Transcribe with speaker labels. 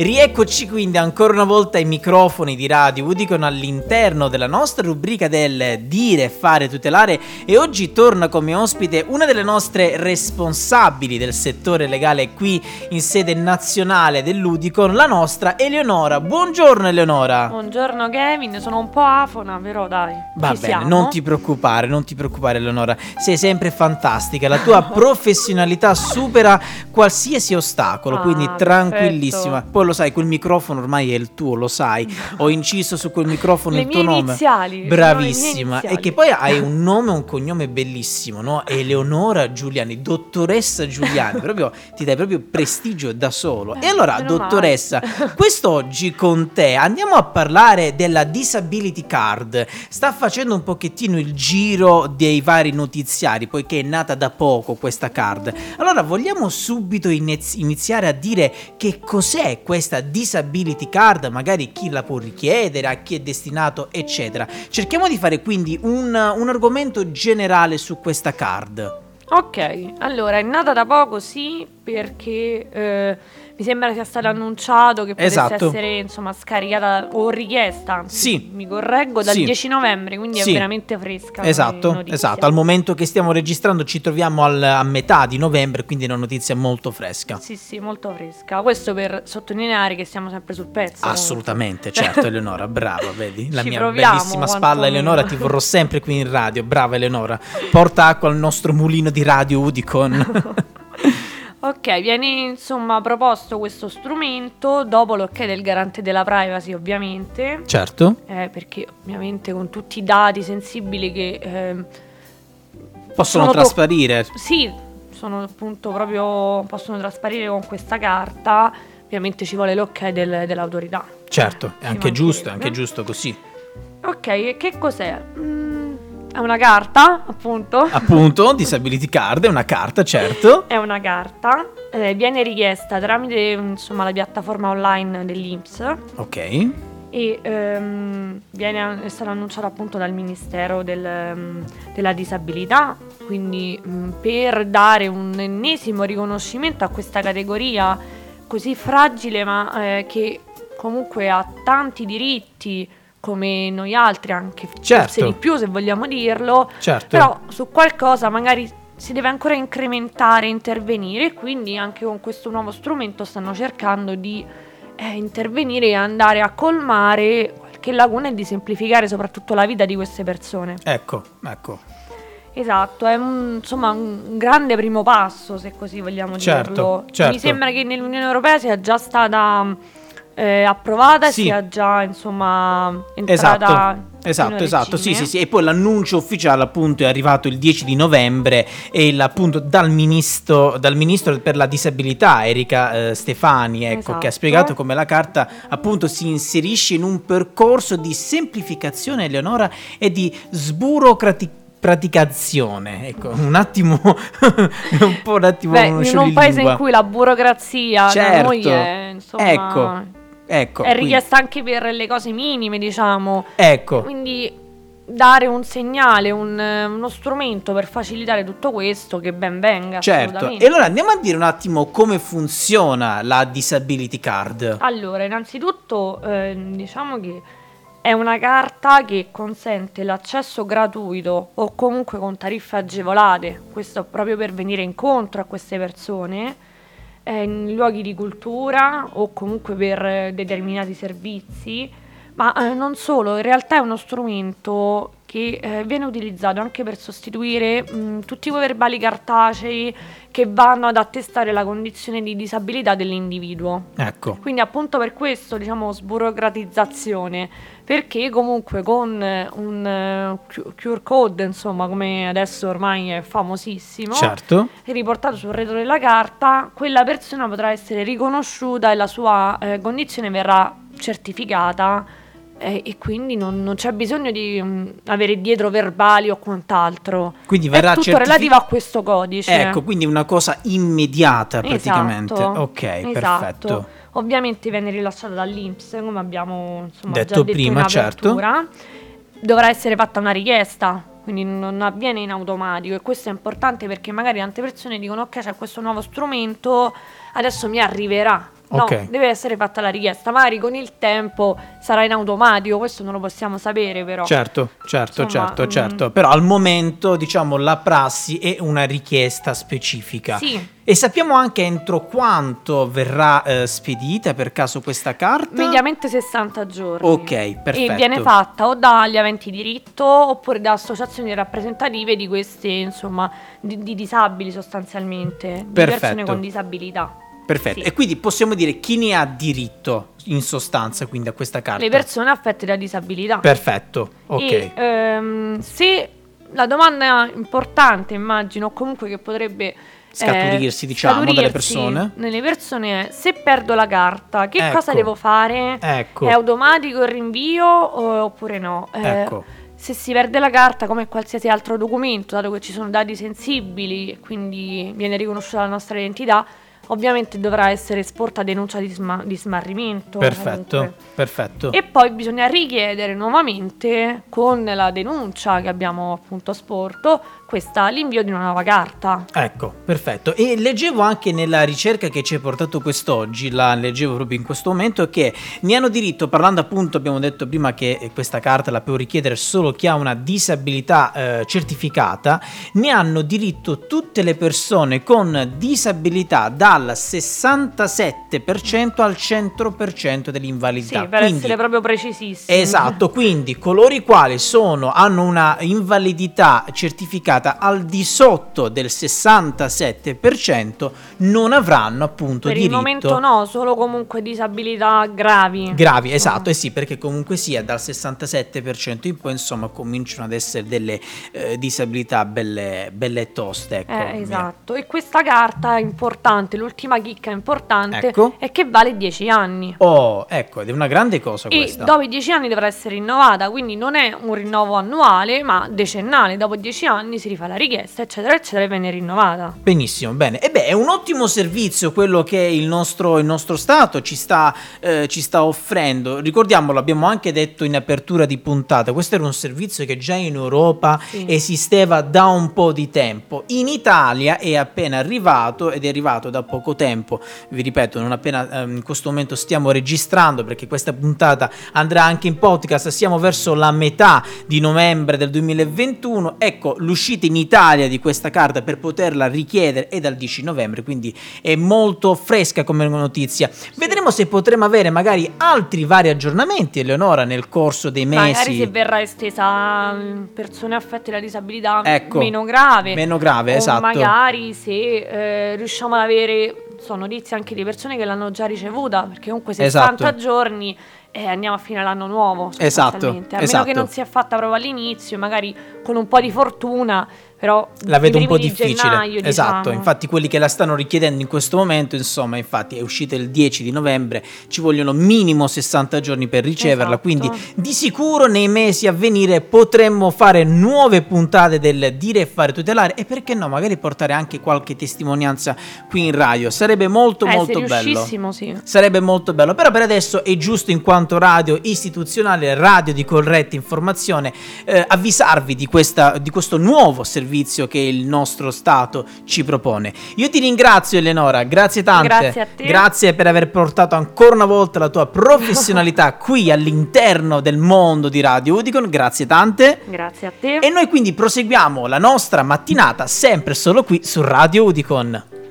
Speaker 1: Rieccoci quindi ancora una volta ai microfoni di Radio Udicon all'interno della nostra rubrica del dire, fare, tutelare e oggi torna come ospite una delle nostre responsabili del settore legale qui in sede nazionale dell'Udicon, la nostra Eleonora. Buongiorno Eleonora.
Speaker 2: Buongiorno Kevin, sono un po' afona però dai.
Speaker 1: Va bene, non ti preoccupare, non ti preoccupare Eleonora, sei sempre fantastica, la tua professionalità supera qualsiasi ostacolo, ah, quindi tranquillissima. Perfetto. Poi lo sai, quel microfono ormai è il tuo, lo sai. Ho inciso su quel microfono
Speaker 2: le
Speaker 1: il tuo nome.
Speaker 2: Iniziali,
Speaker 1: Bravissima. E che poi hai un nome e un cognome bellissimo, no? Eleonora Giuliani, dottoressa Giuliani, proprio ti dai proprio prestigio da solo. Eh, e allora, dottoressa, quest'oggi con te andiamo a parlare della disability card. Sta facendo un pochettino il giro dei vari notiziari, poiché è nata da poco questa card. Allora, vogliamo subito iniziare a dire che cos'è questa questa disability card, magari chi la può richiedere, a chi è destinato, eccetera. Cerchiamo di fare quindi un, un argomento generale su questa card.
Speaker 2: Ok, allora è nata da poco sì perché eh, mi sembra sia stato annunciato che potesse esatto. essere insomma scaricata o richiesta.
Speaker 1: Sì.
Speaker 2: Mi correggo dal sì. 10 novembre, quindi sì. è veramente fresca.
Speaker 1: Esatto, esatto. Al momento che stiamo registrando ci troviamo al, a metà di novembre, quindi è una notizia molto fresca.
Speaker 2: Sì, sì, molto fresca. Questo per sottolineare che siamo sempre sul pezzo.
Speaker 1: Assolutamente, certo Eleonora, brava, vedi? La ci mia bellissima spalla Eleonora, ti vorrò sempre qui in radio. Brava Eleonora. Porta acqua al nostro mulino di radio Udicon.
Speaker 2: Ok, viene insomma proposto questo strumento dopo l'ok del garante della privacy ovviamente.
Speaker 1: Certo.
Speaker 2: Eh, perché ovviamente con tutti i dati sensibili che... Eh,
Speaker 1: possono trasparire.
Speaker 2: To- sì, sono appunto proprio... possono trasparire con questa carta. Ovviamente ci vuole l'ok del, dell'autorità.
Speaker 1: Certo, è anche giusto, è anche giusto così.
Speaker 2: Ok, che cos'è? Mm, è una carta, appunto.
Speaker 1: Appunto, disability card, è una carta, certo.
Speaker 2: È una carta, eh, viene richiesta tramite insomma, la piattaforma online dell'Inps.
Speaker 1: Ok.
Speaker 2: E ehm, viene, è stata annunciata appunto dal Ministero del, um, della Disabilità, quindi um, per dare un ennesimo riconoscimento a questa categoria così fragile ma eh, che comunque ha tanti diritti come noi altri, anche certo. forse di più se vogliamo dirlo,
Speaker 1: certo.
Speaker 2: però su qualcosa magari si deve ancora incrementare, intervenire e quindi anche con questo nuovo strumento stanno cercando di eh, intervenire e andare a colmare qualche laguna e di semplificare soprattutto la vita di queste persone.
Speaker 1: Ecco, ecco.
Speaker 2: Esatto, è un, insomma un grande primo passo se così vogliamo
Speaker 1: certo,
Speaker 2: dirlo.
Speaker 1: Certo.
Speaker 2: Mi sembra che nell'Unione Europea sia già stata eh, approvata sì. e sia già insomma entrata
Speaker 1: esatto. Esatto, esatto, sì, sì, sì, e poi l'annuncio ufficiale appunto è arrivato il 10 di novembre e appunto dal ministro, dal ministro per la disabilità Erika eh, Stefani, ecco, esatto. che ha spiegato come la carta appunto si inserisce in un percorso di semplificazione, Eleonora, e di sburocratizzazione praticazione. Ecco, un attimo, un po' un attimo
Speaker 2: Beh, in un paese in cui la burocrazia certo. da noi è, insomma,
Speaker 1: ecco, ecco,
Speaker 2: è richiesta qui. anche per le cose minime, diciamo.
Speaker 1: Ecco.
Speaker 2: Quindi dare un segnale, un, uno strumento per facilitare tutto questo, che ben venga.
Speaker 1: Certo, e allora andiamo a dire un attimo come funziona la disability card.
Speaker 2: Allora, innanzitutto eh, diciamo che è una carta che consente l'accesso gratuito o comunque con tariffe agevolate, questo proprio per venire incontro a queste persone, eh, in luoghi di cultura o comunque per determinati servizi, ma eh, non solo, in realtà è uno strumento che eh, viene utilizzato anche per sostituire mh, tutti quei verbali cartacei che vanno ad attestare la condizione di disabilità dell'individuo.
Speaker 1: Ecco.
Speaker 2: Quindi appunto per questo, diciamo, sburocratizzazione, perché comunque con un uh, QR code, insomma, come adesso ormai è famosissimo,
Speaker 1: certo.
Speaker 2: è riportato sul retro della carta, quella persona potrà essere riconosciuta e la sua eh, condizione verrà certificata eh, e quindi non, non, c'è bisogno di um, avere dietro verbali o quant'altro.
Speaker 1: Quindi verrà
Speaker 2: È tutto
Speaker 1: certific-
Speaker 2: relativo a questo codice.
Speaker 1: Ecco, quindi una cosa immediata praticamente.
Speaker 2: Esatto,
Speaker 1: ok,
Speaker 2: esatto.
Speaker 1: perfetto.
Speaker 2: Ovviamente viene rilasciata dall'Inps, come abbiamo insomma,
Speaker 1: detto,
Speaker 2: detto
Speaker 1: prima, certo.
Speaker 2: Dovrà essere fatta una richiesta, quindi non avviene in automatico e questo è importante perché magari tante persone dicono ok c'è questo nuovo strumento, adesso mi arriverà No,
Speaker 1: Ok.
Speaker 2: deve essere fatta la richiesta. Magari con il tempo sarà in automatico, questo non lo possiamo sapere però.
Speaker 1: Certo, certo,
Speaker 2: Insomma,
Speaker 1: certo,
Speaker 2: mm.
Speaker 1: certo. Però al momento, diciamo, la prassi è una richiesta specifica.
Speaker 2: Sì,
Speaker 1: E sappiamo anche entro quanto verrà eh, spedita per caso questa carta?
Speaker 2: mediamente 60 giorni.
Speaker 1: Ok, perfetto.
Speaker 2: E viene fatta o dagli aventi diritto oppure da associazioni rappresentative di queste, insomma, di, di disabili sostanzialmente, di
Speaker 1: Perfetto.
Speaker 2: persone con disabilità.
Speaker 1: Perfetto.
Speaker 2: Sì.
Speaker 1: E quindi possiamo dire chi ne ha diritto in sostanza quindi a questa carta?
Speaker 2: Le persone affette da disabilità.
Speaker 1: Perfetto, ok.
Speaker 2: E ehm, se la domanda importante, immagino, comunque che potrebbe eh,
Speaker 1: Scaturirsi, diciamo, dalle
Speaker 2: scaturirsi
Speaker 1: persone.
Speaker 2: Nelle persone è se perdo la carta, che
Speaker 1: Ecco.
Speaker 2: cosa devo fare?
Speaker 1: Ecco.
Speaker 2: È automatico il rinvio oppure no? Eh,
Speaker 1: Ecco.
Speaker 2: Se si perde la carta, come qualsiasi altro documento, dato che ci sono dati sensibili e quindi viene riconosciuta la nostra identità, ovviamente dovrà essere esporta denuncia di, sma- di smarrimento.
Speaker 1: Perfetto, perfetto.
Speaker 2: E poi bisogna richiedere nuovamente con la denuncia che abbiamo appunto sporto questa l'invio di una nuova carta.
Speaker 1: Ecco, perfetto. E leggevo anche nella ricerca che ci hai portato quest'oggi, la leggevo proprio in questo momento, che ne hanno diritto, parlando appunto, abbiamo detto prima che questa carta la può richiedere solo chi ha una disabilità eh, certificata, ne hanno diritto tutte le persone con disabilità dal 67% al 100% dell'invalidità.
Speaker 2: Sì, per
Speaker 1: Quindi-
Speaker 2: essere proprio precisissimi.
Speaker 1: Esatto, quindi coloro i quali sono, hanno una invalidità certificata al di sotto del 67% non avranno appunto
Speaker 2: Per il
Speaker 1: diritto
Speaker 2: momento no, solo comunque disabilità gravi.
Speaker 1: gravi, esatto, eh sì, perché comunque sia dal 67% in poi insomma cominciano ad essere delle eh, disabilità belle, belle toste, ecco.
Speaker 2: Eh, esatto, e questa carta è importante, l'ultima chicca importante
Speaker 1: Ecco.
Speaker 2: è che vale 10 anni.
Speaker 1: Oh, ecco, ed è una grande cosa
Speaker 2: E
Speaker 1: questa.
Speaker 2: dopo i 10 anni dovrà essere rinnovata, quindi non è un rinnovo annuale, ma decennale. Dopo 10 anni si rifà la richiesta, eccetera, eccetera, e viene rinnovata.
Speaker 1: Benissimo, bene. E beh, è un ottimo servizio quello che il nostro, il nostro Stato ci sta, eh, ci sta offrendo. Ricordiamolo, abbiamo anche detto in apertura di puntata, questo era un servizio che già in Europa
Speaker 2: Sì.
Speaker 1: esisteva da un po' di tempo. In Italia è appena arrivato ed è arrivato da poco tempo. Vi ripeto, non appena ehm, in questo momento stiamo registrando perché questa puntata andrà anche in podcast, siamo verso la metà di novembre del 2021. Ecco, l'uscita in Italia di questa carta per poterla richiedere è dal 10 novembre, quindi è molto fresca come notizia. Vedremo se potremo avere magari altri vari aggiornamenti, Eleonora, nel corso dei mesi.
Speaker 2: Magari se verrà estesa a persone affette da disabilità
Speaker 1: Ecco,
Speaker 2: meno grave.
Speaker 1: meno grave, esatto.
Speaker 2: magari se eh, riusciamo ad avere so, notizie anche di persone che l'hanno già ricevuta, perché comunque 60
Speaker 1: Esatto.
Speaker 2: giorni eh, andiamo a fine l'anno nuovo.
Speaker 1: Esatto.
Speaker 2: A
Speaker 1: esatto.
Speaker 2: meno che non sia fatta proprio all'inizio, magari con un po' di fortuna, però
Speaker 1: La vedo un po'
Speaker 2: di
Speaker 1: difficile.
Speaker 2: gennaio,
Speaker 1: esatto,
Speaker 2: diciamo.
Speaker 1: infatti quelli che la stanno richiedendo in questo momento, insomma, infatti è uscita il 10 di novembre, ci vogliono minimo 60 giorni per riceverla,
Speaker 2: Esatto.
Speaker 1: quindi di sicuro nei mesi a venire potremmo fare nuove puntate del dire e fare tutelare e perché no, magari portare anche qualche testimonianza qui in radio. Sarebbe molto
Speaker 2: Eh,
Speaker 1: molto bello.
Speaker 2: sì.
Speaker 1: Sarebbe molto bello, però per adesso è giusto in quanto radio istituzionale, radio di corretta informazione, eh, avvisarvi di, questa, di questo nuovo servizio che il nostro Stato ci propone. Io ti ringrazio Eleonora, grazie tante.
Speaker 2: Grazie a te.
Speaker 1: Grazie per aver portato ancora una volta la tua professionalità qui all'interno del mondo di Radio Udicon, grazie tante.
Speaker 2: Grazie a te.
Speaker 1: E noi quindi proseguiamo la nostra mattinata sempre solo qui su Radio Udicon.